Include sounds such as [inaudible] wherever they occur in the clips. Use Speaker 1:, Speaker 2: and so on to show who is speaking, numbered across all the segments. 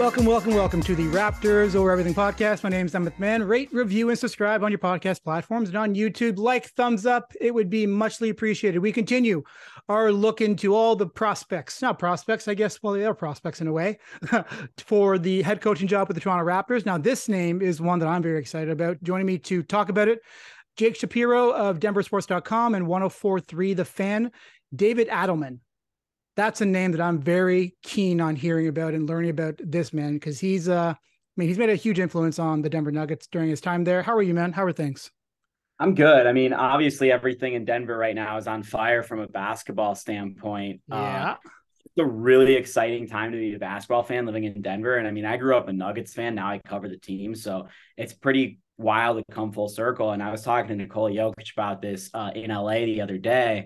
Speaker 1: Welcome, welcome, welcome to the Raptors Over Everything podcast. My name is Amit Mann. Rate, review, and subscribe on your podcast platforms and on YouTube. Like, thumbs up. It would be muchly appreciated. We continue our look into all the prospects, not prospects, I guess. Well, they are prospects in a way [laughs] for the head coaching job with the Toronto Raptors. Now, this name is one that I'm very excited about. Joining me to talk about it, Jake Shapiro of DenverSports.com and 1043 The Fan, David Adelman that's a name that I'm very keen on hearing about and learning about this man because he's uh I mean he's made a huge influence on the Denver Nuggets during his time there. How are you, man? How are things?
Speaker 2: I'm good. I mean, obviously everything in Denver right now is on fire from a basketball standpoint.
Speaker 1: Yeah. Uh,
Speaker 2: it's a really exciting time to be a basketball fan living in Denver. And I mean, I grew up a Nuggets fan. Now I cover the team. So it's pretty wild to come full circle. And I was talking to Nikola Jokic about this uh, in LA the other day.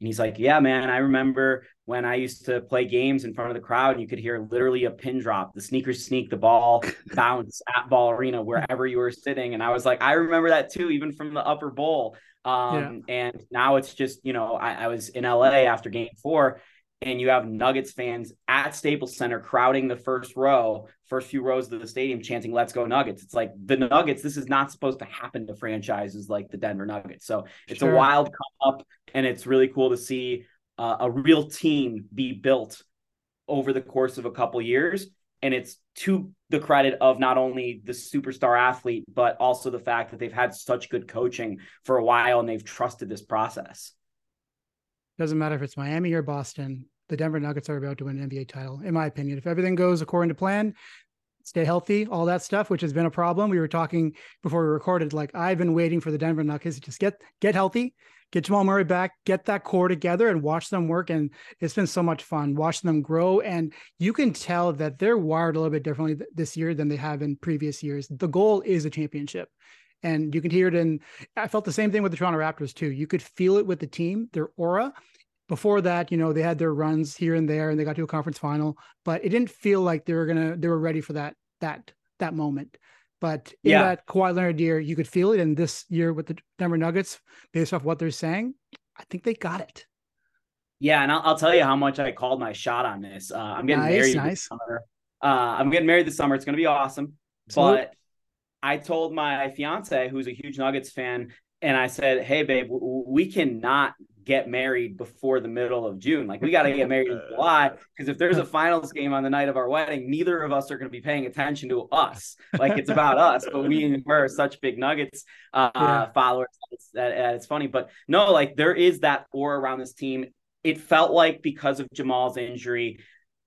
Speaker 2: And he's like, Yeah, man, I remember when I used to play games in front of the crowd and you could hear literally a pin drop, the sneakers sneak, the ball [laughs] bounce at ball arena wherever you were sitting. And I was like, I remember that too, even from the upper bowl. Um, yeah. and now it's just, you know, I, I was in LA after game four and you have Nuggets fans at Staples Center crowding the first row, first few rows of the stadium, chanting "Let's go Nuggets." It's like the Nuggets. This is not supposed to happen to franchises like the Denver Nuggets. So it's sure. a wild come up, and it's really cool to see uh, a real team be built over the course of a couple years. And it's to the credit of not only the superstar athlete, but also the fact that they've had such good coaching for a while and they've trusted this process.
Speaker 1: Doesn't matter if it's Miami or Boston. The Denver Nuggets are about to win an NBA title, in my opinion. If everything goes according to plan, stay healthy, all that stuff, which has been a problem. We were talking before we recorded, like I've been waiting for the Denver Nuggets to just get get healthy, get Jamal Murray back, get that core together, and watch them work. And it's been so much fun watching them grow. And you can tell that they're wired a little bit differently this year than they have in previous years. The goal is a championship. And you can hear it in, I felt the same thing with the Toronto Raptors too. You could feel it with the team, their aura. Before that, you know, they had their runs here and there and they got to a conference final, but it didn't feel like they were going to, they were ready for that, that, that moment. But in yeah. that Kawhi Leonard year, you could feel it. And this year with the Denver Nuggets, based off what they're saying, I think they got it.
Speaker 2: Yeah, and I'll, I'll tell you how much I called my shot on this. Uh, I'm getting nice, married nice. this summer. Uh, I'm getting married this summer. It's going to be awesome. But I told my fiance, who's a huge Nuggets fan, and I said, "Hey, babe, we cannot get married before the middle of June. Like, we got to get [laughs] married in July because if there's a finals game on the night of our wedding, neither of us are going to be paying attention to us. Like, it's about [laughs] us. But we were such big Nuggets uh, yeah. followers. It's, that, it's funny, but no, like there is that aura around this team. It felt like because of Jamal's injury,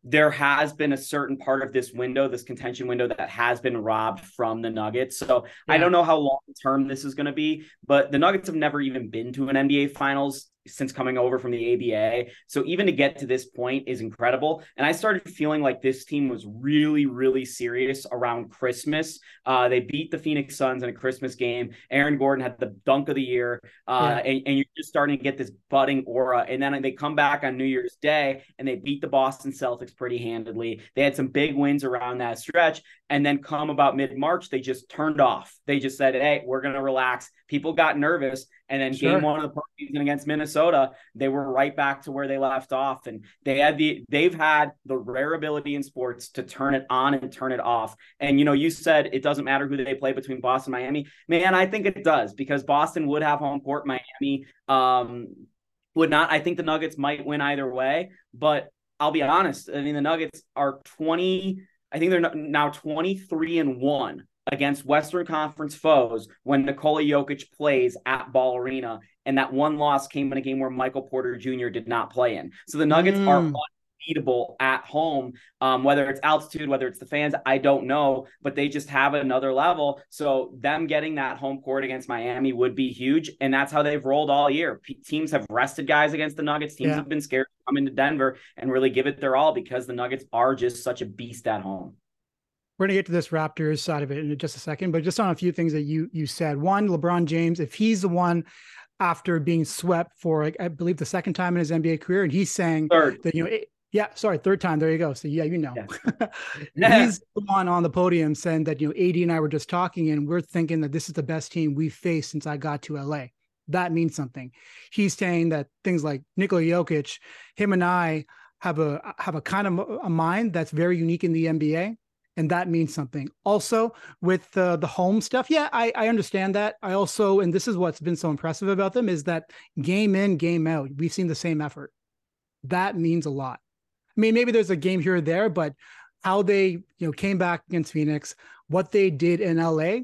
Speaker 2: there has been a certain part of this window, this contention window that has been robbed from the Nuggets. So yeah. I don't know how long term this is going to be, but the Nuggets have never even been to an NBA finals since coming over from the ABA. So even to get to this point is incredible. And I started feeling like this team was really, really serious around Christmas. Uh, they beat the Phoenix Suns in a Christmas game. Aaron Gordon had the dunk of the year. Uh, yeah. and, and, you're just starting to get this budding aura. And then they come back on New Year's Day and they beat the Boston Celtics pretty handedly. They had some big wins around that stretch. And then come about mid March, they just turned off. They just said, hey, we're going to relax. People got nervous. And then sure. game one of the postseason against Minnesota, they were right back to where they left off. And they had the they've had the rare ability in sports to turn it on and turn it off. And you know, you said it doesn't matter who they play between Boston and Miami. Man, I think it does because Boston would have home court, Miami um, would not. I think the Nuggets might win either way, but I'll be honest. I mean, the Nuggets are 20, I think they're now 23 and 1 against Western Conference foes when Nikola Jokic plays at Ball Arena. And that one loss came in a game where Michael Porter Jr. did not play in. So the Nuggets mm. are unbeatable at home. Um, whether it's altitude, whether it's the fans, I don't know, but they just have another level. So them getting that home court against Miami would be huge. And that's how they've rolled all year. P- teams have rested guys against the Nuggets. Teams yeah. have been scared to come into Denver and really give it their all because the Nuggets are just such a beast at home.
Speaker 1: We're gonna get to this Raptors side of it in just a second, but just on a few things that you you said. One, LeBron James, if he's the one after being swept for I believe the second time in his NBA career, and he's saying
Speaker 2: third.
Speaker 1: that you know it, yeah, sorry, third time. There you go. So yeah, you know, yeah. [laughs] he's the one on the podium saying that you know, AD and I were just talking, and we're thinking that this is the best team we've faced since I got to LA. That means something. He's saying that things like Nikola Jokic, him and I have a have a kind of a mind that's very unique in the NBA and that means something. Also, with uh, the home stuff, yeah, I, I understand that. I also, and this is what's been so impressive about them is that game in, game out, we've seen the same effort. That means a lot. I mean, maybe there's a game here or there, but how they you know came back against Phoenix, what they did in LA,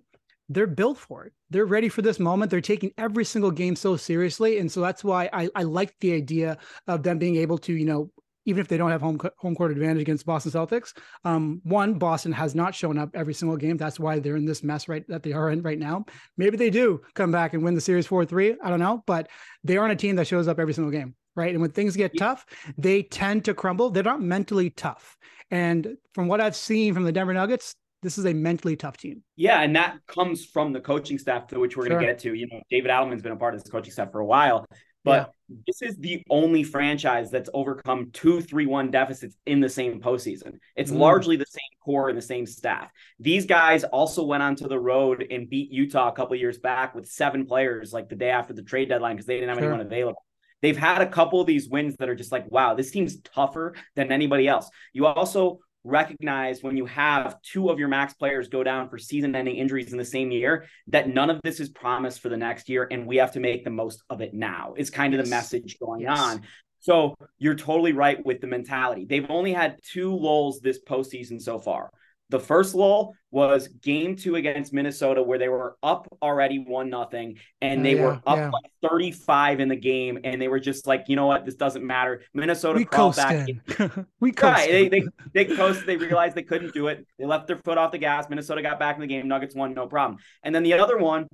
Speaker 1: they're built for it. They're ready for this moment. They're taking every single game so seriously, and so that's why I I like the idea of them being able to you know even if they don't have home home court advantage against Boston Celtics. Um, one, Boston has not shown up every single game. That's why they're in this mess right that they are in right now. Maybe they do come back and win the series four three. I don't know, but they aren't a team that shows up every single game, right? And when things get tough, they tend to crumble. They're not mentally tough. And from what I've seen from the Denver Nuggets, this is a mentally tough team.
Speaker 2: Yeah, and that comes from the coaching staff, to which we're going to get to. You know, David Adelman's been a part of this coaching staff for a while, but yeah. this is the only franchise that's overcome two three-one deficits in the same postseason. It's mm. largely the same core and the same staff. These guys also went onto the road and beat Utah a couple years back with seven players like the day after the trade deadline because they didn't have sure. anyone available. They've had a couple of these wins that are just like, wow, this team's tougher than anybody else. You also recognize when you have two of your max players go down for season ending injuries in the same year that none of this is promised for the next year and we have to make the most of it now is kind of the message going yes. on so you're totally right with the mentality they've only had two lulls this postseason so far the first lull was game two against Minnesota, where they were up already one nothing, and they uh, yeah, were up yeah. like 35 in the game, and they were just like, you know what, this doesn't matter. Minnesota we crawled back. [laughs] we coasted. Right, they, they they coasted. They realized they couldn't do it. They left their foot off the gas. Minnesota got back in the game. Nuggets won, no problem. And then the other one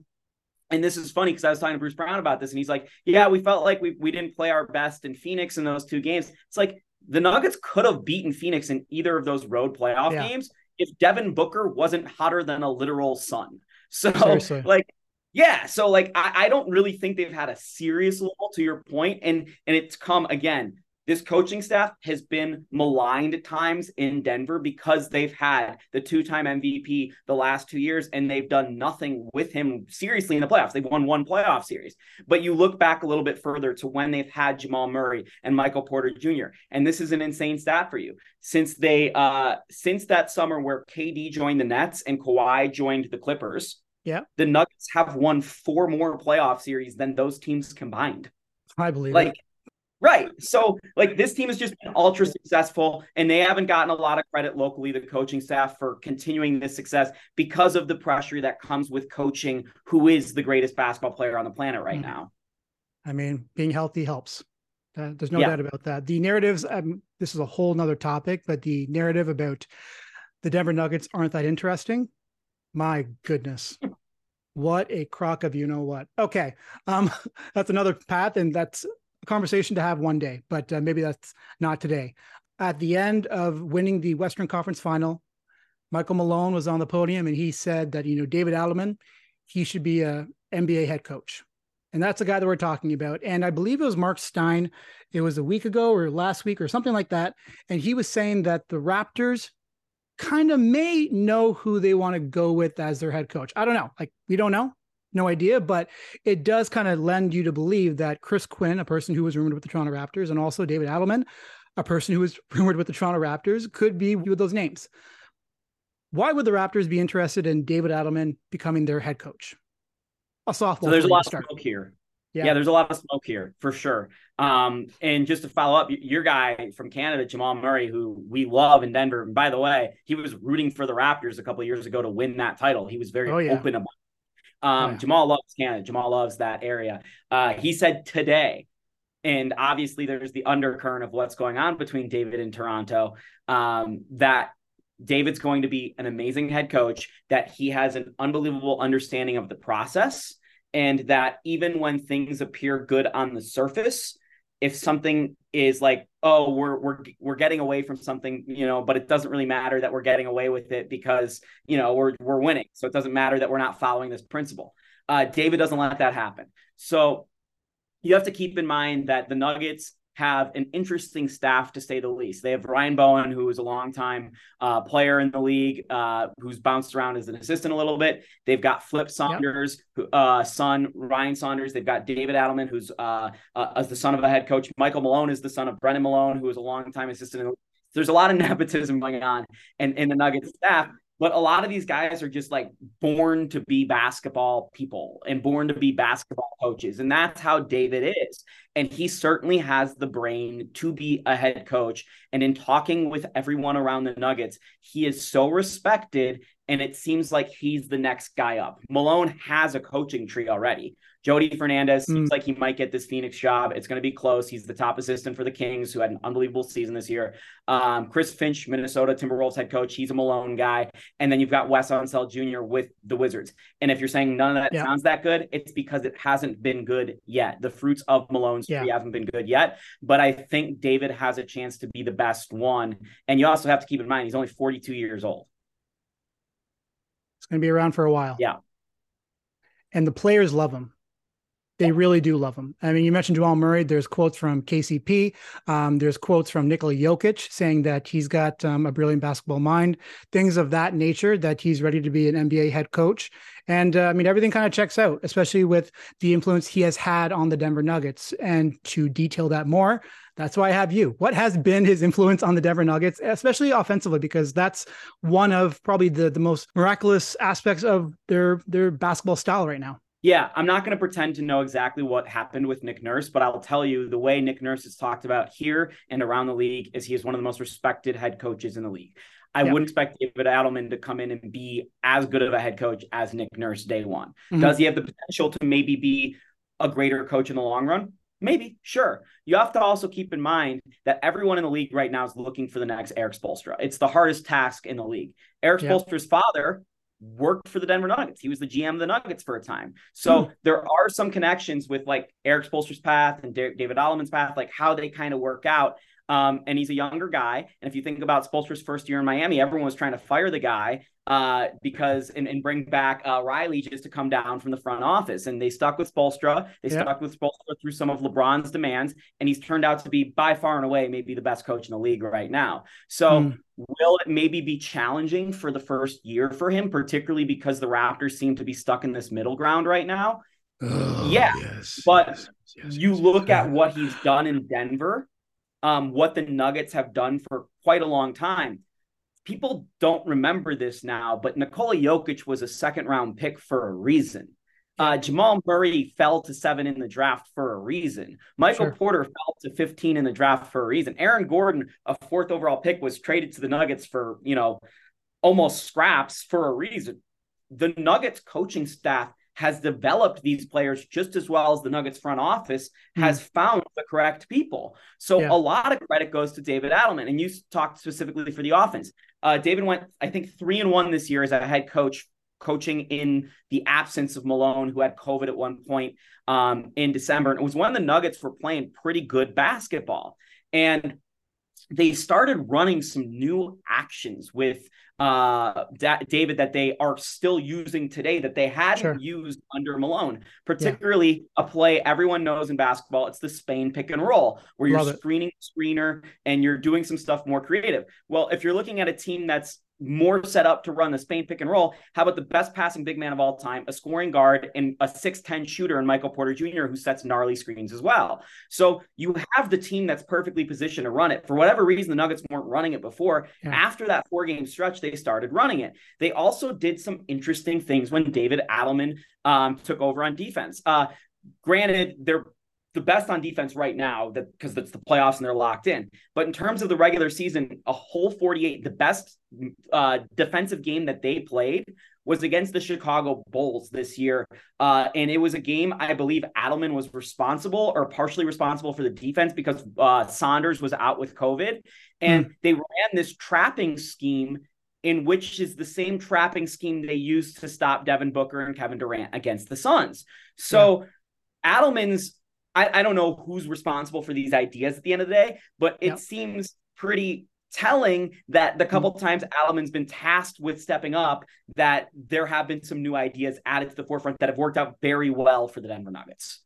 Speaker 2: and this is funny because I was talking to Bruce Brown about this, and he's like, "Yeah, we felt like we we didn't play our best in Phoenix in those two games." It's like the Nuggets could have beaten Phoenix in either of those road playoff yeah. games if Devin Booker wasn't hotter than a literal sun. [laughs] So Seriously. like yeah, so like I, I don't really think they've had a serious lull to your point, and and it's come again this coaching staff has been maligned at times in Denver because they've had the two-time MVP the last two years and they've done nothing with him seriously in the playoffs. They've won one playoff series. But you look back a little bit further to when they've had Jamal Murray and Michael Porter Jr. And this is an insane stat for you. Since they uh since that summer where KD joined the Nets and Kawhi joined the Clippers,
Speaker 1: yeah,
Speaker 2: the Nuggets have won four more playoff series than those teams combined.
Speaker 1: I believe
Speaker 2: like
Speaker 1: it.
Speaker 2: Right. So, like, this team has just been ultra successful, and they haven't gotten a lot of credit locally, the coaching staff, for continuing this success because of the pressure that comes with coaching who is the greatest basketball player on the planet right mm-hmm. now.
Speaker 1: I mean, being healthy helps. Uh, there's no yeah. doubt about that. The narratives, um, this is a whole nother topic, but the narrative about the Denver Nuggets aren't that interesting. My goodness. [laughs] what a crock of you know what. Okay. Um, [laughs] that's another path, and that's conversation to have one day, but uh, maybe that's not today. At the end of winning the Western Conference final, Michael Malone was on the podium and he said that, you know, David Adelman, he should be a NBA head coach. And that's the guy that we're talking about. And I believe it was Mark Stein. It was a week ago or last week or something like that. And he was saying that the Raptors kind of may know who they want to go with as their head coach. I don't know. Like, we don't know no idea, but it does kind of lend you to believe that Chris Quinn, a person who was rumored with the Toronto Raptors, and also David Adelman, a person who was [laughs] rumored with the Toronto Raptors, could be with those names. Why would the Raptors be interested in David Adelman becoming their head coach? A softball.
Speaker 2: So there's a lot of smoke here. Yeah. yeah. there's a lot of smoke here for sure. Um, and just to follow up, your guy from Canada, Jamal Murray, who we love in Denver. And by the way, he was rooting for the Raptors a couple years ago to win that title. He was very oh, yeah. open about um, yeah. Jamal loves Canada. Jamal loves that area. Uh, he said today, and obviously there's the undercurrent of what's going on between David and Toronto. Um, that David's going to be an amazing head coach. That he has an unbelievable understanding of the process, and that even when things appear good on the surface, if something is like oh we're we're we're getting away from something you know but it doesn't really matter that we're getting away with it because you know we're we're winning. So it doesn't matter that we're not following this principle. Uh, david doesn't let that happen. So you have to keep in mind that the nuggets have an interesting staff to say the least. They have Ryan Bowen, who is a longtime uh, player in the league, uh, who's bounced around as an assistant a little bit. They've got Flip Saunders, yep. who, uh, son Ryan Saunders. They've got David Adelman, who's uh, uh, as the son of a head coach. Michael Malone is the son of Brendan Malone, who is a longtime assistant in the there's a lot of [laughs] nepotism going on in, in the Nuggets staff. But a lot of these guys are just like born to be basketball people and born to be basketball coaches. And that's how David is. And he certainly has the brain to be a head coach. And in talking with everyone around the Nuggets, he is so respected. And it seems like he's the next guy up. Malone has a coaching tree already. Jordi Fernandez seems mm. like he might get this Phoenix job. It's going to be close. He's the top assistant for the Kings, who had an unbelievable season this year. Um, Chris Finch, Minnesota Timberwolves head coach. He's a Malone guy. And then you've got Wes Unseld Jr. with the Wizards. And if you're saying none of that yeah. sounds that good, it's because it hasn't been good yet. The fruits of Malone's yeah. tree haven't been good yet. But I think David has a chance to be the best one. And you also have to keep in mind he's only 42 years old.
Speaker 1: It's going to be around for a while.
Speaker 2: Yeah.
Speaker 1: And the players love him. They really do love him. I mean, you mentioned Jamal Murray. There's quotes from KCP. Um, there's quotes from Nikola Jokic saying that he's got um, a brilliant basketball mind, things of that nature, that he's ready to be an NBA head coach. And uh, I mean, everything kind of checks out, especially with the influence he has had on the Denver Nuggets. And to detail that more, that's why I have you. What has been his influence on the Denver Nuggets, especially offensively, because that's one of probably the, the most miraculous aspects of their their basketball style right now.
Speaker 2: Yeah, I'm not going to pretend to know exactly what happened with Nick Nurse, but I'll tell you the way Nick Nurse is talked about here and around the league is he is one of the most respected head coaches in the league. I yeah. wouldn't expect David Adelman to come in and be as good of a head coach as Nick Nurse day one. Mm-hmm. Does he have the potential to maybe be a greater coach in the long run? Maybe, sure. You have to also keep in mind that everyone in the league right now is looking for the next Erik Spoelstra. It's the hardest task in the league. Erik yeah. Spoelstra's father worked for the Denver Nuggets. He was the GM of the Nuggets for a time. So hmm. there are some connections with like Erik Spoelstra's path and David Adelman's path, like how they kind of work out. Um, and he's a younger guy. And if you think about Spoelstra's first year in Miami, everyone was trying to fire the guy uh, because and, and bring back uh, Riley just to come down from the front office. And they stuck with Spoelstra. They yep. stuck with Spoelstra through some of LeBron's demands, and he's turned out to be by far and away maybe the best coach in the league right now. So mm. will it maybe be challenging for the first year for him, particularly because the Raptors seem to be stuck in this middle ground right now? Oh, yeah, yes, but yes, yes, you look at what he's done in Denver um, what the Nuggets have done for quite a long time. People don't remember this now, but Nikola Jokic was a second round pick for a reason. Uh, Jamal Murray fell to seven in the draft for a reason. Michael sure. Porter fell to 15 in the draft for a reason. Aaron Gordon, a fourth overall pick, was traded to the Nuggets for, you know, almost scraps for a reason. The Nuggets coaching staff has developed these players just as well as the Nuggets front office mm. has found the correct people. So yeah. a lot of credit goes to David Adelman. And you talked specifically for the offense. Uh, David went, I think, three and one this year as a head coach, coaching in the absence of Malone, who had COVID at one point um, in December. And it was when the Nuggets were playing pretty good basketball. And they started running some new actions with uh, da- David that they are still using today that they hadn't sure. used under Malone, particularly yeah. a play everyone knows in basketball. It's the Spain pick and roll where you're Love screening screener and you're doing some stuff more creative. Well, if you're looking at a team that's more set up to run the Spain pick and roll. How about the best passing big man of all time, a scoring guard, and a 6'10 shooter in Michael Porter Jr., who sets gnarly screens as well? So you have the team that's perfectly positioned to run it. For whatever reason, the Nuggets weren't running it before. Yeah. After that four game stretch, they started running it. They also did some interesting things when David Adelman um, took over on defense. Uh, granted, they're the best on defense right now that because it's the playoffs and they're locked in. But in terms of the regular season, a whole 48, the best uh, defensive game that they played was against the Chicago Bulls this year. Uh, and it was a game I believe Adelman was responsible or partially responsible for the defense because uh, Saunders was out with COVID. And mm. they ran this trapping scheme in which is the same trapping scheme they used to stop Devin Booker and Kevin Durant against the Suns. So yeah. Adelman's I, I don't know who's responsible for these ideas at the end of the day, but it yep. seems pretty telling that the couple mm-hmm. times Adelman's been tasked with stepping up, that there have been some new ideas added to the forefront that have worked out very well for the Denver Nuggets.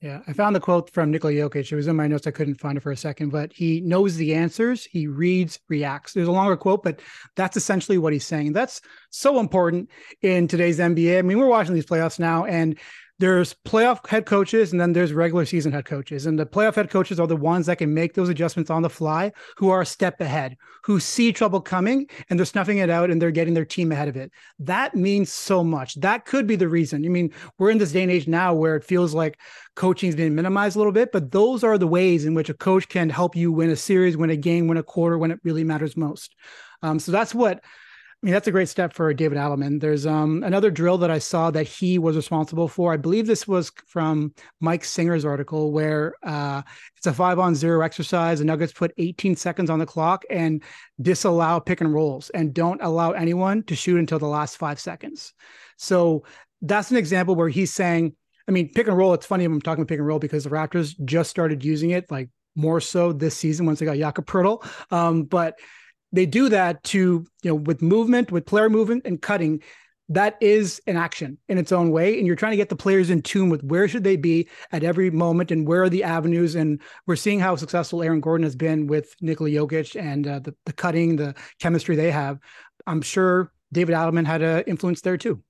Speaker 1: Yeah, I found the quote from Nikola Jokic. It was in my notes. I couldn't find it for a second, but he knows the answers. He reads, reacts. There's a longer quote, but that's essentially what he's saying. That's so important in today's NBA. I mean, we're watching these playoffs now, and there's playoff head coaches and then there's regular season head coaches. And the playoff head coaches are the ones that can make those adjustments on the fly, who are a step ahead, who see trouble coming and they're snuffing it out and they're getting their team ahead of it. That means so much. That could be the reason. I mean, we're in this day and age now where it feels like coaching is being minimized a little bit, but those are the ways in which a coach can help you win a series, win a game, win a quarter when it really matters most. Um, so that's what I mean, that's a great step for David Adelman. There's um, another drill that I saw that he was responsible for. I believe this was from Mike Singer's article, where uh, it's a five on zero exercise. The Nuggets put 18 seconds on the clock and disallow pick and rolls and don't allow anyone to shoot until the last five seconds. So that's an example where he's saying, I mean, pick and roll, it's funny I'm talking pick and roll because the Raptors just started using it like more so this season once they got Jakob Poeltl. Um, but they do that to you know with movement with player movement and cutting that is an action in its own way. And you're trying to get the players in tune with where should they be at every moment and where are the avenues. And we're seeing how successful aaron gordon has been with nikola jokic and uh, the, the cutting the chemistry they have. I'm sure david adelman had an influence there too.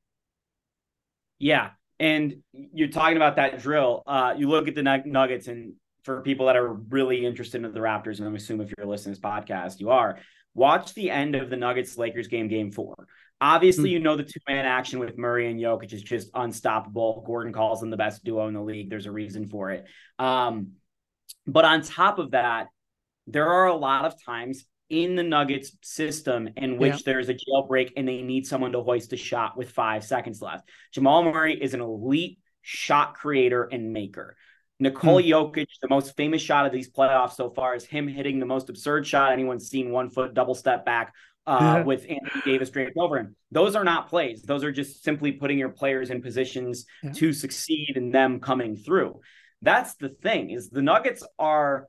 Speaker 2: Yeah. And you're talking about that drill. Uh, you look at the nuggets and for people that are really interested in the raptors and i'm assuming if you're listening to this podcast you are Watch the end of the Nuggets Lakers game, game four. Obviously, mm-hmm. you know the two man action with Murray and Jokic is just unstoppable. Gordon calls them the best duo in the league. There's a reason for it. Um, but on top of that, there are a lot of times in the Nuggets system in which yeah. there's a jailbreak and they need someone to hoist a shot with five seconds left. Jamal Murray is an elite shot creator and maker. Nikola hmm. Jokic, the most famous shot of these playoffs so far is him hitting the most absurd shot anyone's seen one foot double step back uh, yeah. with Anthony Davis draped over him. Those are not plays. Those are just simply putting your players in positions yeah. to succeed and them coming through. That's the thing is the Nuggets are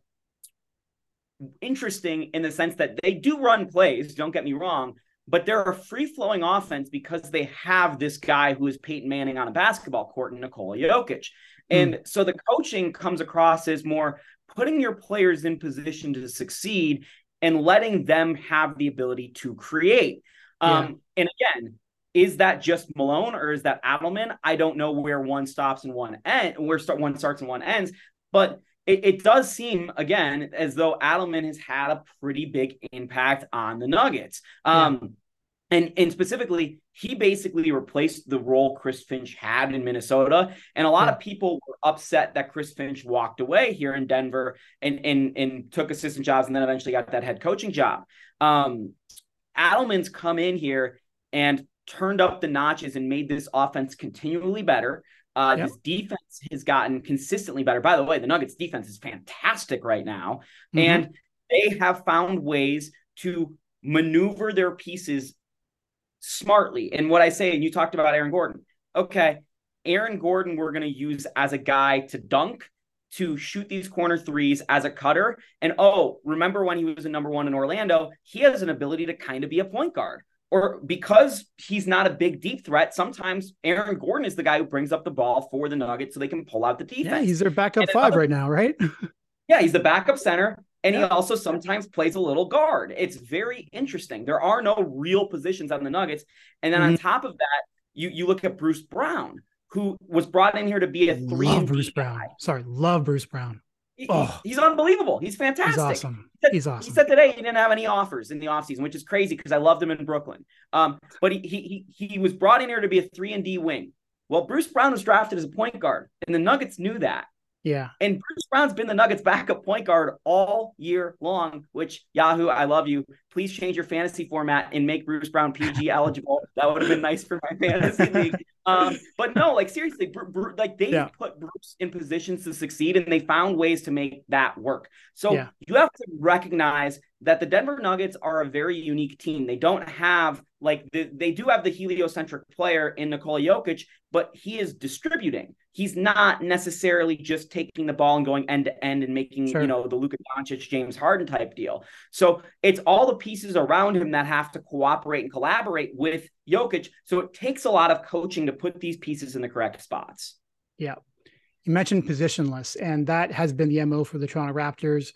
Speaker 2: interesting in the sense that they do run plays, don't get me wrong, but they're a free flowing offense because they have this guy who is Peyton Manning on a basketball court, and Nikola Jokic. Hmm. And mm. so the coaching comes across as more putting your players in position to succeed and letting them have the ability to create. Um, And again, is that just Malone or is that Adelman? I don't know where one stops and one end, where start one starts and one ends, but it, it, does seem again as though Adelman has had a pretty big impact on the Nuggets. Um, yeah. And, and specifically, he basically replaced the role Chris Finch had in Minnesota. And a lot yeah. of people were upset that Chris Finch walked away here in Denver and, and, and took assistant jobs and then eventually got that head coaching job. Um, Adelman's come in here and turned up the notches and made this offense continually better. Uh, yep. This defense has gotten consistently better. By the way, the Nuggets defense is fantastic right now. Mm-hmm. And they have found ways to maneuver their pieces smartly. And what I say, and you talked about Aaron Gordon. Okay, Aaron Gordon, we're going to use as a guy to dunk, to shoot these corner threes as a cutter. And oh, remember when he was a number one in Orlando? He has an ability to kind of be a point guard. Or because he's not a big deep threat, sometimes Aaron Gordon is the guy who brings up the ball for the Nuggets so they can pull out the defense.
Speaker 1: Yeah, he's their backup and five another, right now, right? [laughs]
Speaker 2: yeah, he's the backup center. And he also sometimes plays a little guard. It's very interesting. There are no real positions on the Nuggets. And then mm-hmm. on top of that, you you look at Bruce Brown, who was brought in here to be a three.
Speaker 1: Love Bruce Brown. Guy. Sorry, love Bruce Brown.
Speaker 2: Oh. He's unbelievable. He's fantastic.
Speaker 1: He's awesome.
Speaker 2: He said,
Speaker 1: he's awesome.
Speaker 2: He said today he didn't have any offers in the offseason, which is crazy because I loved him in Brooklyn. Um, but he, he he he was brought in here to be a three and D wing. Well, Bruce Brown was drafted as a point guard, and the Nuggets knew that.
Speaker 1: Yeah.
Speaker 2: And Bruce Brown's been the Nuggets backup point guard all year long, which Yahoo, I love you. Please change your fantasy format and make Bruce Brown PG eligible. That would have been nice for my fantasy league. Um, [laughs] but no, like seriously, like they yeah. put Bruce in positions to succeed and they found ways to make that work. So yeah. you have to recognize that the Denver Nuggets are a very unique team. They don't have like the, they do have the heliocentric player in Nikola Jokic, but he is distributing. He's not necessarily just taking the ball and going end to end and making sure. you know the Luka Doncic, James Harden type deal. So it's all the pieces around him that have to cooperate and collaborate with Jokic. So it takes a lot of coaching to put these pieces in the correct spots.
Speaker 1: Yeah. You mentioned positionless, and that has been the MO for the Toronto Raptors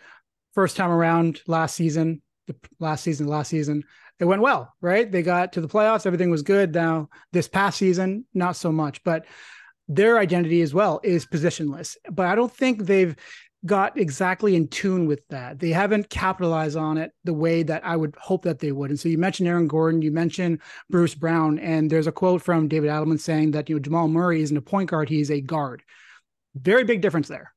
Speaker 1: first time around last season, the last season, last season, it went well, right? They got to the playoffs, everything was good. Now, this past season, not so much. But their identity as well is positionless. But I don't think they've got exactly in tune with that. They haven't capitalized on it the way that I would hope that they would. And so you mentioned Aaron Gordon, you mentioned Bruce Brown, and there's a quote from David Adelman saying that you know Jamal Murray isn't a point guard, he's a guard. Very big difference there.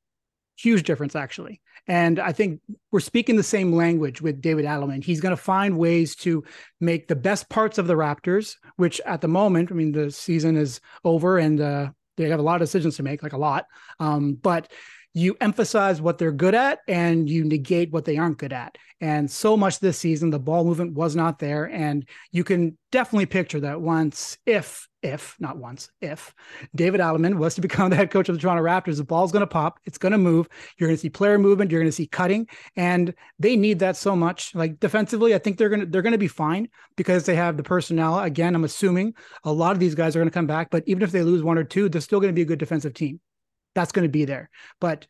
Speaker 1: Huge difference actually. And I think we're speaking the same language with David Adelman. He's going to find ways to make the best parts of the Raptors, which at the moment, I mean, the season is over and uh, they have a lot of decisions to make, like a lot. Um, but you emphasize what they're good at and you negate what they aren't good at. And so much this season, the ball movement was not there. And you can definitely picture that once, if, if, not once, if David Adelman was to [laughs] become the head coach of the Toronto Raptors, the ball's going to pop, it's going to move. You're going to see player movement, you're going to see cutting, and they need that so much. Like defensively, I think they're going to they're going to be fine because they have the personnel. Again, I'm assuming a lot of these guys are going to come back, but even if they lose one or two, they're still going to be a good defensive team that's going to be there. But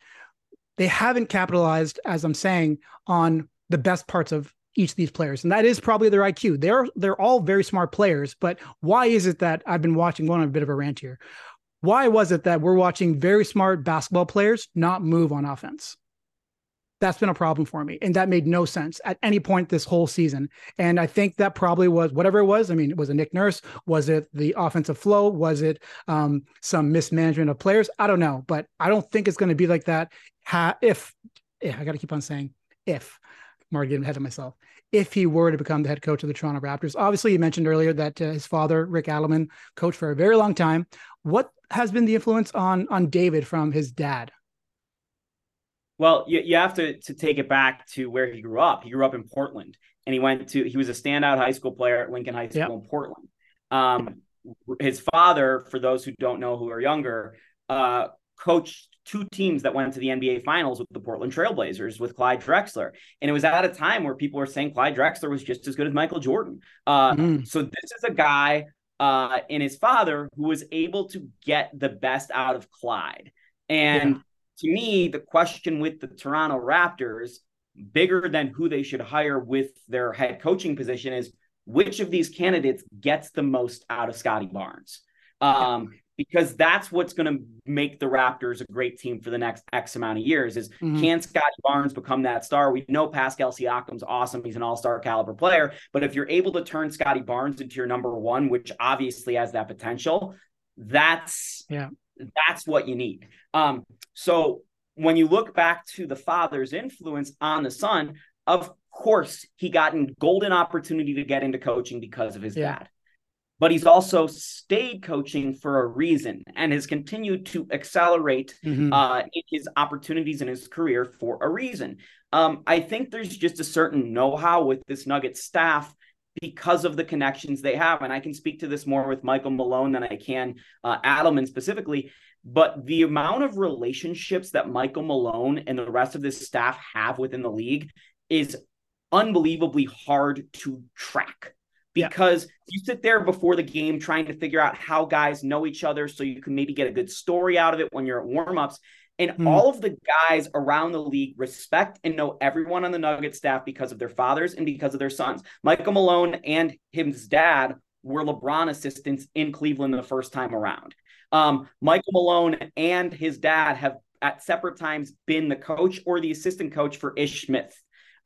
Speaker 1: they haven't capitalized, as I'm saying, on the best parts of each of these players, and that is probably their IQ. They're they're all very smart players, but why is it that I've been watching? Going on a bit of a rant here. Why was it that we're watching very smart basketball players not move on offense? That's been a problem for me. And that made no sense at any point this whole season. And I think that probably was whatever it was. I mean, it was it Nick Nurse? Was it the offensive flow? Was it um, some mismanagement of players? I don't know, but I don't think it's going to be like that. Ha- if, yeah, I got to keep on saying if, I'm already getting ahead of myself. If he were to become the head coach of the Toronto Raptors, obviously you mentioned earlier that uh, his father, Rick Adelman, coached for a very long time. What has been the influence on on David from his dad?
Speaker 2: Well, you, you have to to take it back to where he grew up. He grew up in Portland, and he went to he was a standout high school player at Lincoln High School yep. in Portland. Um, his father, for those who don't know who are younger, uh, coached two teams that went to the NBA Finals with the Portland Trailblazers with Clyde Drexler, and it was at a time where people were saying Clyde Drexler was just as good as Michael Jordan. Uh, mm. So this is a guy uh, and his father who was able to get the best out of Clyde, and. To me, the question with the Toronto Raptors, bigger than who they should hire with their head coaching position, is which of these candidates gets the most out of Scottie Barnes. Um, because that's what's going to make the Raptors a great team for the next X amount of years. Is mm-hmm. can Scottie Barnes become that star? We know Pascal Siakam's awesome; he's an all-star caliber player. But if you're able to turn Scottie Barnes into your number one, which obviously has that potential, that's yeah that's what you need. Um, so when you look back to the father's influence on the son, of course, he got a golden opportunity to get into coaching because of his yeah. dad. But he's also stayed coaching for a reason and has continued to accelerate mm-hmm. uh, his opportunities in his career for a reason. Um, I think there's just a certain know how with this Nugget staff because of the connections they have. And I can speak to this more with Michael Malone than I can uh, Adelman specifically. But the amount of relationships that Michael Malone and the rest of this staff have within the league is unbelievably hard to track because yeah. you sit there before the game trying to figure out how guys know each other so you can maybe get a good story out of it when you're at warmups and mm. all of the guys around the league respect and know everyone on the Nugget staff because of their fathers and because of their sons. Michael Malone and his dad were LeBron assistants in Cleveland the first time around. Um, Michael Malone and his dad have at separate times been the coach or the assistant coach for Ish Smith.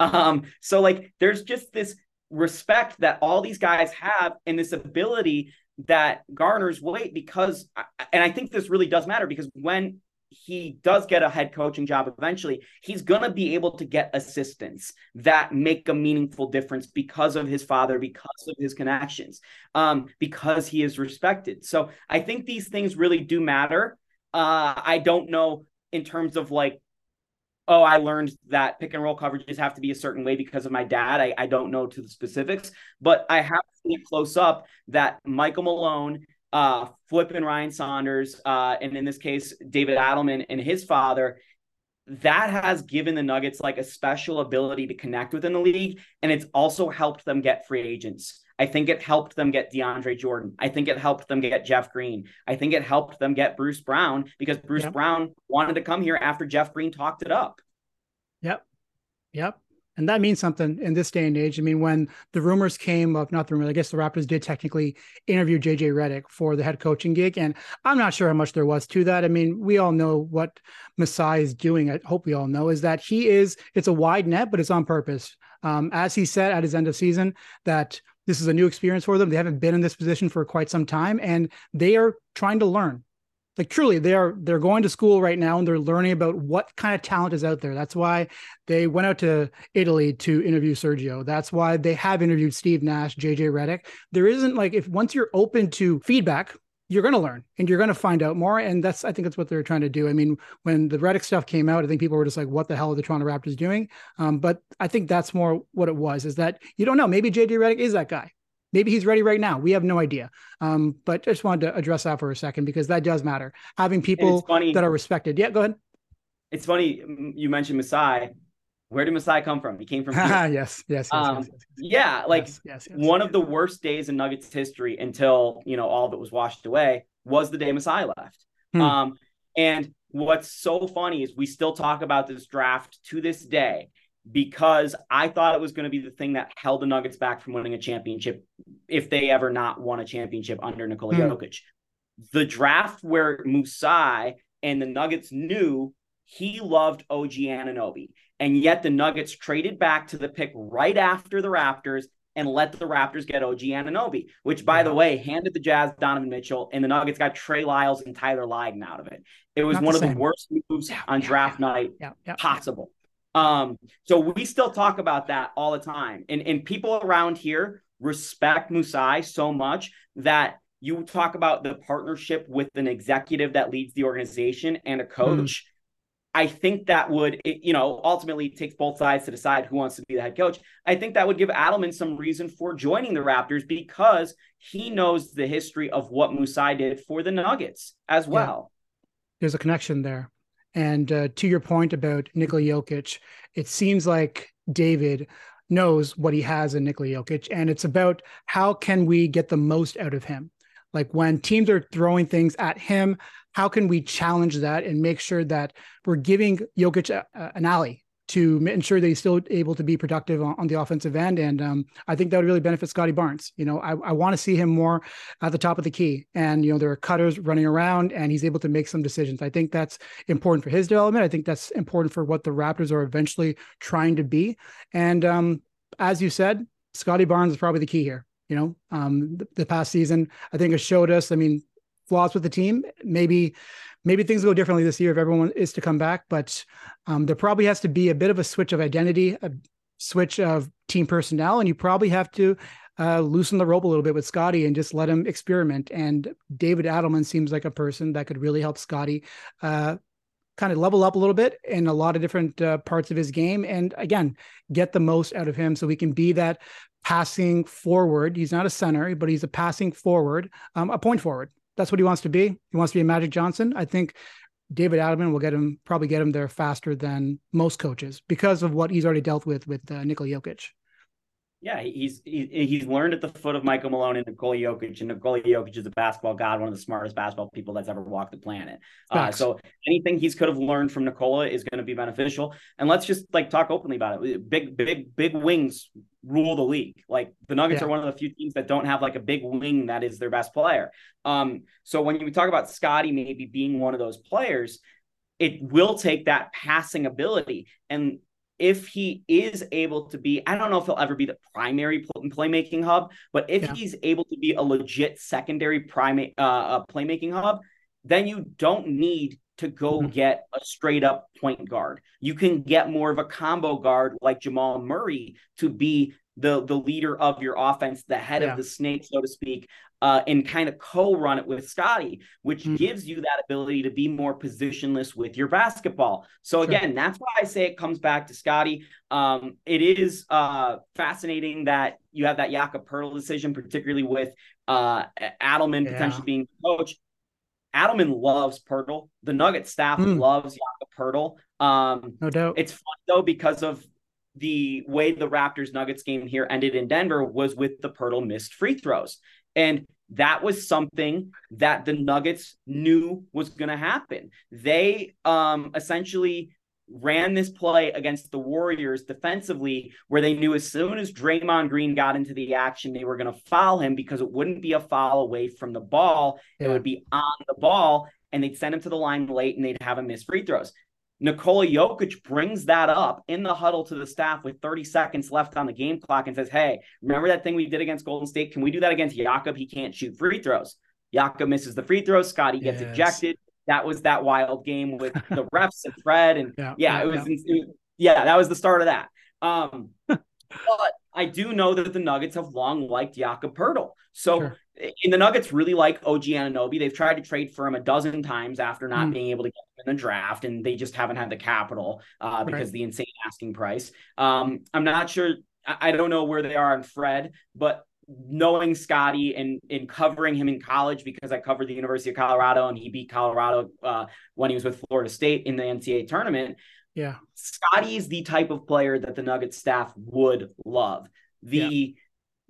Speaker 2: Um, so like there's just this respect that all these guys have and this ability that garners weight because and I think this really does matter because when he does get a head coaching job eventually, he's going to be able to get assistants that make a meaningful difference because of his father, because of his connections, um, because he is respected. So I think these things really do matter. Uh, I don't know in terms of like, oh, I learned that pick and roll coverages have to be a certain way because of my dad. I, I don't know to the specifics, but I have seen close up that Michael Malone uh, Flip and Ryan Saunders, uh, and in this case, David Adelman and his father, that has given the Nuggets like a special ability to connect within the league. And it's also helped them get free agents. I think it helped them get DeAndre Jordan. I think it helped them get Jeff Green. I think it helped them get Bruce Brown because Bruce yep. Brown wanted to come here after Jeff Green talked it up.
Speaker 1: Yep. Yep. And that means something in this day and age. I mean, when the rumors came up, not the rumors, I guess the Raptors did technically interview JJ Redick for the head coaching gig. And I'm not sure how much there was to that. I mean, we all know what Masai is doing. I hope we all know is that he is, it's a wide net, but it's on purpose. Um, as he said at his end of season, that this is a new experience for them. They haven't been in this position for quite some time and they are trying to learn like truly they are they're going to school right now and they're learning about what kind of talent is out there. That's why they went out to italy to interview sergio. That's why they have interviewed steve nash jj Redick. there isn't like if once you're open to feedback you're going to learn and you're going to find out more. And that's i think that's what they're trying to do. I mean when the Redick stuff came out i think people were just like what the hell are the toronto raptors doing? Um, but i think that's more what it was is that you don't know. Maybe jj Redick is that guy Maybe he's ready right now. We have no idea. Um, but I just wanted to address that for a second because that does matter. Having people that are respected. Yeah, go ahead.
Speaker 2: It's funny you mentioned Masai. Where did Masai come from? He came from [laughs]
Speaker 1: yes, yes, yes,
Speaker 2: um, yes, yes, Yeah, like yes, one of the worst days in Nuggets history until you know all of it was washed away was the day Masai left. Hmm. Um, and what's so funny is we still talk about this draft to this day because I thought it was going to be the thing that held the Nuggets back from winning a championship if they ever not won a championship under Nikola mm. Jokic. The draft where Masai and the Nuggets knew he loved OG Anunoby, and yet the Nuggets traded back to the pick right after the Raptors and let the Raptors get OG Anunoby, which, by yeah. the way, handed the Jazz Donovan Mitchell, and the Nuggets got Trey Lyles and Tyler Lydon out of it. It was Not one the of same. the worst moves on yeah, draft night possible. Um, so we still talk about that all the time. And, and people around here respect Masai so much that you talk about the partnership with an executive that leads the organization and a coach. Mm. I think that would, it, you know, ultimately takes both sides to decide who wants to be the head coach. I think that would give Adelman some reason for joining the Raptors because he knows the history of what Masai did for the Nuggets as well. Yeah.
Speaker 1: There's a connection there. And uh, to your point about Nikola Jokic, it seems like David knows what he has in Nikola Jokic, and it's about how can we get the most out of him. Like when teams are throwing things at him, how can we challenge that and make sure that we're giving Jokic a, a, an alley to ensure that he's still able to be productive on, on the offensive end. And um, I think that would really benefit Scottie Barnes. You know, I, I want to see him more at the top of the key. And, you know, there are cutters running around and he's able to make some decisions. I think that's important for his development. I think that's important for what the Raptors are eventually trying to be. And um, as you said, Scottie Barnes is probably the key here. You know, um, the, the past season, I think has showed us, I mean, flaws with the team. Maybe maybe things go differently this year if everyone is to come back, but um, there probably has to be a bit of a switch of identity, a switch of team personnel, and you probably have to uh, loosen the rope a little bit with Scottie and just let him experiment. And David Adelman seems like a person that could really help Scottie uh, kind of level up a little bit in a lot of different uh, parts of his game. And again, get the most out of him so he can be that passing forward. He's not a center, but he's a passing forward, um, a point forward that's what he wants to be. He wants to be a Magic Johnson. I think David Adelman will get him probably get him there faster than most coaches because of what he's already dealt with with uh, Nikola Jokic.
Speaker 2: Yeah, he's he, he's learned at the foot of Michael Malone and Nikola Jokic, and Nikola Jokic is a basketball god, one of the smartest basketball people that's ever walked the planet. Uh, so anything he's could have learned from Nikola is going to be beneficial. And let's just like talk openly about it. Big, big, big wings rule the league. Like the Nuggets yeah. are one of the few teams that don't have like a big wing that is their best player. Um, so when you talk about Scottie maybe being one of those players, it will take that passing ability and if he is able to be, I don't know if he'll ever be the primary playmaking hub, but if yeah. he's able to be a legit secondary primate uh, playmaking hub, then you don't need to go mm-hmm. get a straight up point guard. You can get more of a combo guard like Jamal Murray to be the the leader of your offense, the head yeah. of the snake, so to speak, uh, and kind of co-run it with Scottie, which mm-hmm. gives you that ability to be more positionless with your basketball. So sure. again, that's why I say it comes back to Scottie. Um, it is uh, fascinating that you have that Jakob Poeltl decision, particularly with uh, Adelman yeah. potentially being coach. Adelman loves Poeltl. The Nugget staff mm. loves Jakob. Um,
Speaker 1: no doubt.
Speaker 2: It's fun though because of the way the Raptors Nuggets game here ended in Denver was with the Poeltl missed free throws. And that was something that the Nuggets knew was going to happen. They um, essentially ran this play against the Warriors defensively, where they knew as soon as Draymond Green got into the action, they were going to foul him because it wouldn't be a foul away from the ball. Yeah. It would be on the ball, and they'd send him to the line late and they'd have him miss free throws. Nikola Jokic brings that up in the huddle to the staff with 30 seconds left on the game clock and says, Hey, remember that thing we did against Golden State? Can we do that against Jakob? He can't shoot free throws. Jakob misses the free throws. Scottie gets yes. ejected. That was that wild game with the [laughs] refs and Fred. And yeah, yeah, yeah it, was, yeah. it yeah, that was the start of that. Um, but I do know that the Nuggets have long liked Jakob Poeltl. So sure. in the Nuggets really like OG Anunoby. They've tried to trade for him a dozen times after not mm. being able to get in the draft, and they just haven't had the capital uh, because right. the insane asking price. Um, I'm not sure. I, I don't know where they are on Fred, but knowing Scottie and in covering him in college because I covered the University of Colorado and he beat Colorado uh, when he was with Florida State in the NCAA tournament.
Speaker 1: Yeah.
Speaker 2: Scottie is the type of player that the Nuggets staff would love. The yeah.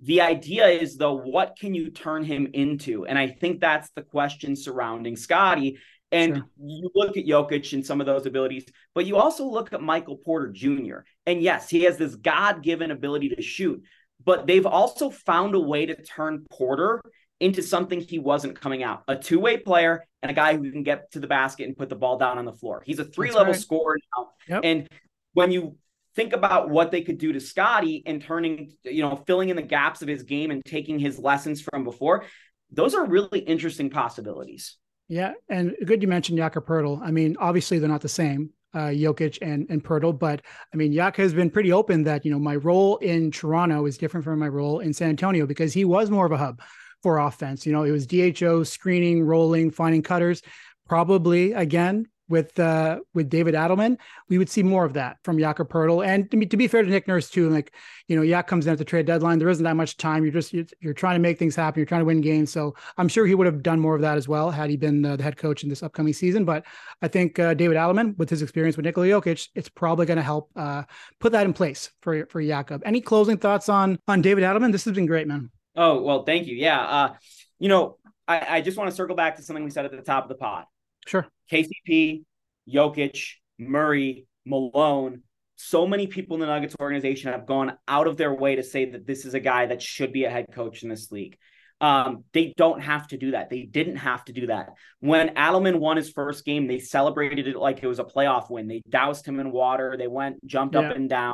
Speaker 2: the idea is though, what can you turn him into? And I think that's the question surrounding Scottie. And sure. you look at Jokic and some of those abilities, but you also look at Michael Porter Jr. And yes, he has this God given ability to shoot, but they've also found a way to turn Porter into something he wasn't coming out a two way player and a guy who can get to the basket and put the ball down on the floor. He's a three level right. scorer now. Yep. And when you think about what they could do to Scottie and turning, you know, filling in the gaps of his game and taking his lessons from before, those are really interesting possibilities.
Speaker 1: Yeah, and good you mentioned Poeltl. I mean, obviously they're not the same, uh, Jokic and and Poeltl. But I mean, Yak has been pretty open that you know my role in Toronto is different from my role in San Antonio because he was more of a hub for offense. You know, it was DHO screening, rolling, finding cutters. Probably again with uh, with David Adelman, we would see more of that from Jakob Poeltl. And to be, to be fair to Nick Nurse too, like you know, Yak comes in at the trade deadline. There isn't that much time. You're just you're, you're, trying to make things happen. You're trying to win games. So I'm sure he would have done more of that as well had he been uh, the head coach in this upcoming season. But I think uh, David Adelman, with his experience with Nikola Jokic, it's probably going to help uh, put that in place for for Jakob. Any closing thoughts on on David Adelman? This has been great, man.
Speaker 2: Oh well, thank you. Yeah, uh, you know, I, I just want to circle back to something we said at the top of the pod.
Speaker 1: Sure.
Speaker 2: KCP Jokic, Murray, Malone. So many people in the Nuggets organization have gone out of their way to say that this is a guy that should be a head coach in this league. Um, they don't have to do that. They didn't have to do that. When Adelman won his first game, they celebrated it like it was a playoff win. They doused him in water. They went, jumped yeah. up and down.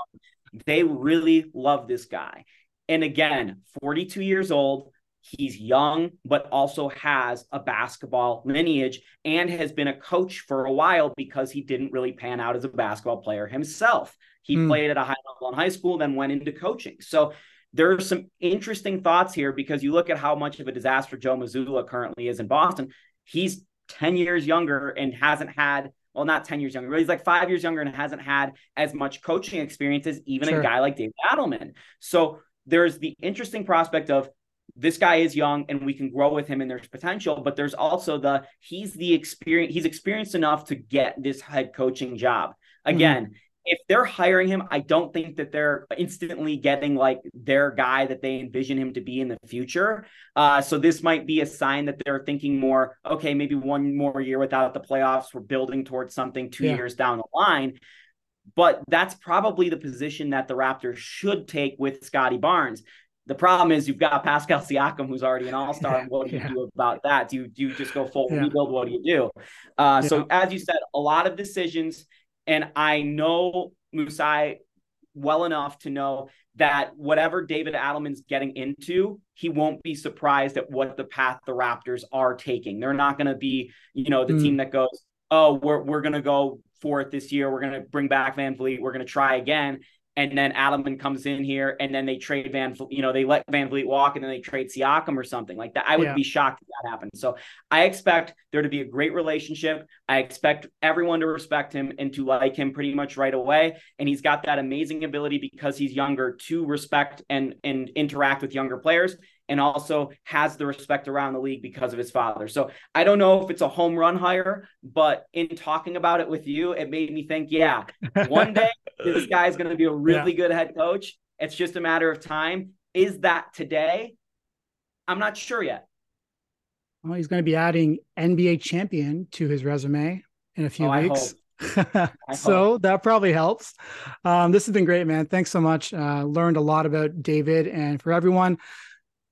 Speaker 2: They really love this guy. And again, 42 years old, He's young, but also has a basketball lineage and has been a coach for a while because he didn't really pan out as a basketball player himself. He mm. played at a high level in high school, then went into coaching. So there are some interesting thoughts here because you look at how much of a disaster Joe Mazzulla currently is in Boston. He's 10 years younger and hasn't had well, not 10 years younger, but he's like five years younger and hasn't had as much coaching experience as even sure. a guy like David Adelman. So there's the interesting prospect of this guy is young and we can grow with him and there's potential but there's also the he's the experience he's experienced enough to get this head coaching job mm-hmm. again mm-hmm. if they're hiring him i don't think that they're instantly getting like their guy that they envision him to be in the future uh, so this might be a sign that they're thinking more okay maybe one more year without the playoffs we're building towards something two yeah. years down the line but that's probably the position that the Raptors should take with Scottie Barnes. The problem is you've got Pascal Siakam, who's already an all star. what do you yeah. do about that? Do you, do you just go full yeah. rebuild? What do you do? Uh. So, as you said, a lot of decisions. And I know Masai well enough to know that whatever David Adelman's getting into, he won't be surprised at what the path the Raptors are taking. They're not going to be, you know, the mm. team that goes, oh, we're, we're going to go for it this year. We're going to bring back VanVleet. We're going to try again and then Adelman comes in here, and then they trade Van, you know, they let VanVleet walk, and then they trade Siakam or something like that. I would yeah. be shocked if that happened. So I expect there to be a great relationship. I expect everyone to respect him and to like him pretty much right away. And he's got that amazing ability because he's younger to respect and and interact with younger players and also has the respect around the league because of his father. So I don't know if it's a home run hire, but in talking about it with you, it made me think, yeah, one [laughs] day this guy is going to be a really yeah. good head coach. It's just a matter of time. Is that today? I'm not sure yet.
Speaker 1: Well, he's going to be adding NBA champion to his resume in a few oh, weeks. [laughs] so that probably helps. Um, this has been great, man. Thanks so much. Uh, learned a lot about David, and for everyone,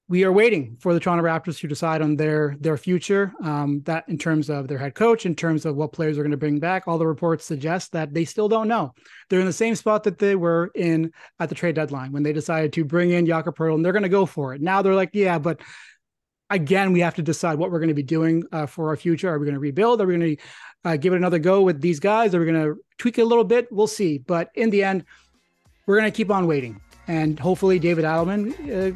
Speaker 1: we are waiting for the Toronto Raptors to decide on their their future. Um, that in terms of their head coach, in terms of what players are going to bring back. All the reports suggest that they still don't know. They're in the same spot that they were in at the trade deadline when they decided to bring in Jakob Poeltl, and they're going to go for it. Now they're like, yeah, but again, we have to decide what we're going to be doing uh, for our future. Are we going to rebuild? Are we going to uh, give it another go with these guys? Are we going to tweak it a little bit? We'll see. But in the end, we're going to keep on waiting. And hopefully, David Adelman uh,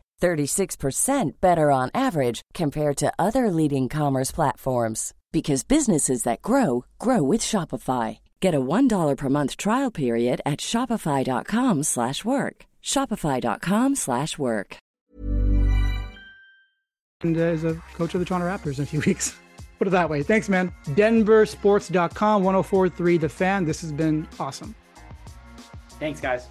Speaker 3: 36% better on average compared to other leading commerce platforms because businesses that grow grow with Shopify. Get a $1 per month trial period at shopify.com/work. shopify.com/work.
Speaker 1: And uh, as a coach of the Toronto Raptors in a few [laughs] weeks. Put it that way. Thanks, man. Denversports.com 1043 The Fan. This has been awesome.
Speaker 2: Thanks, guys.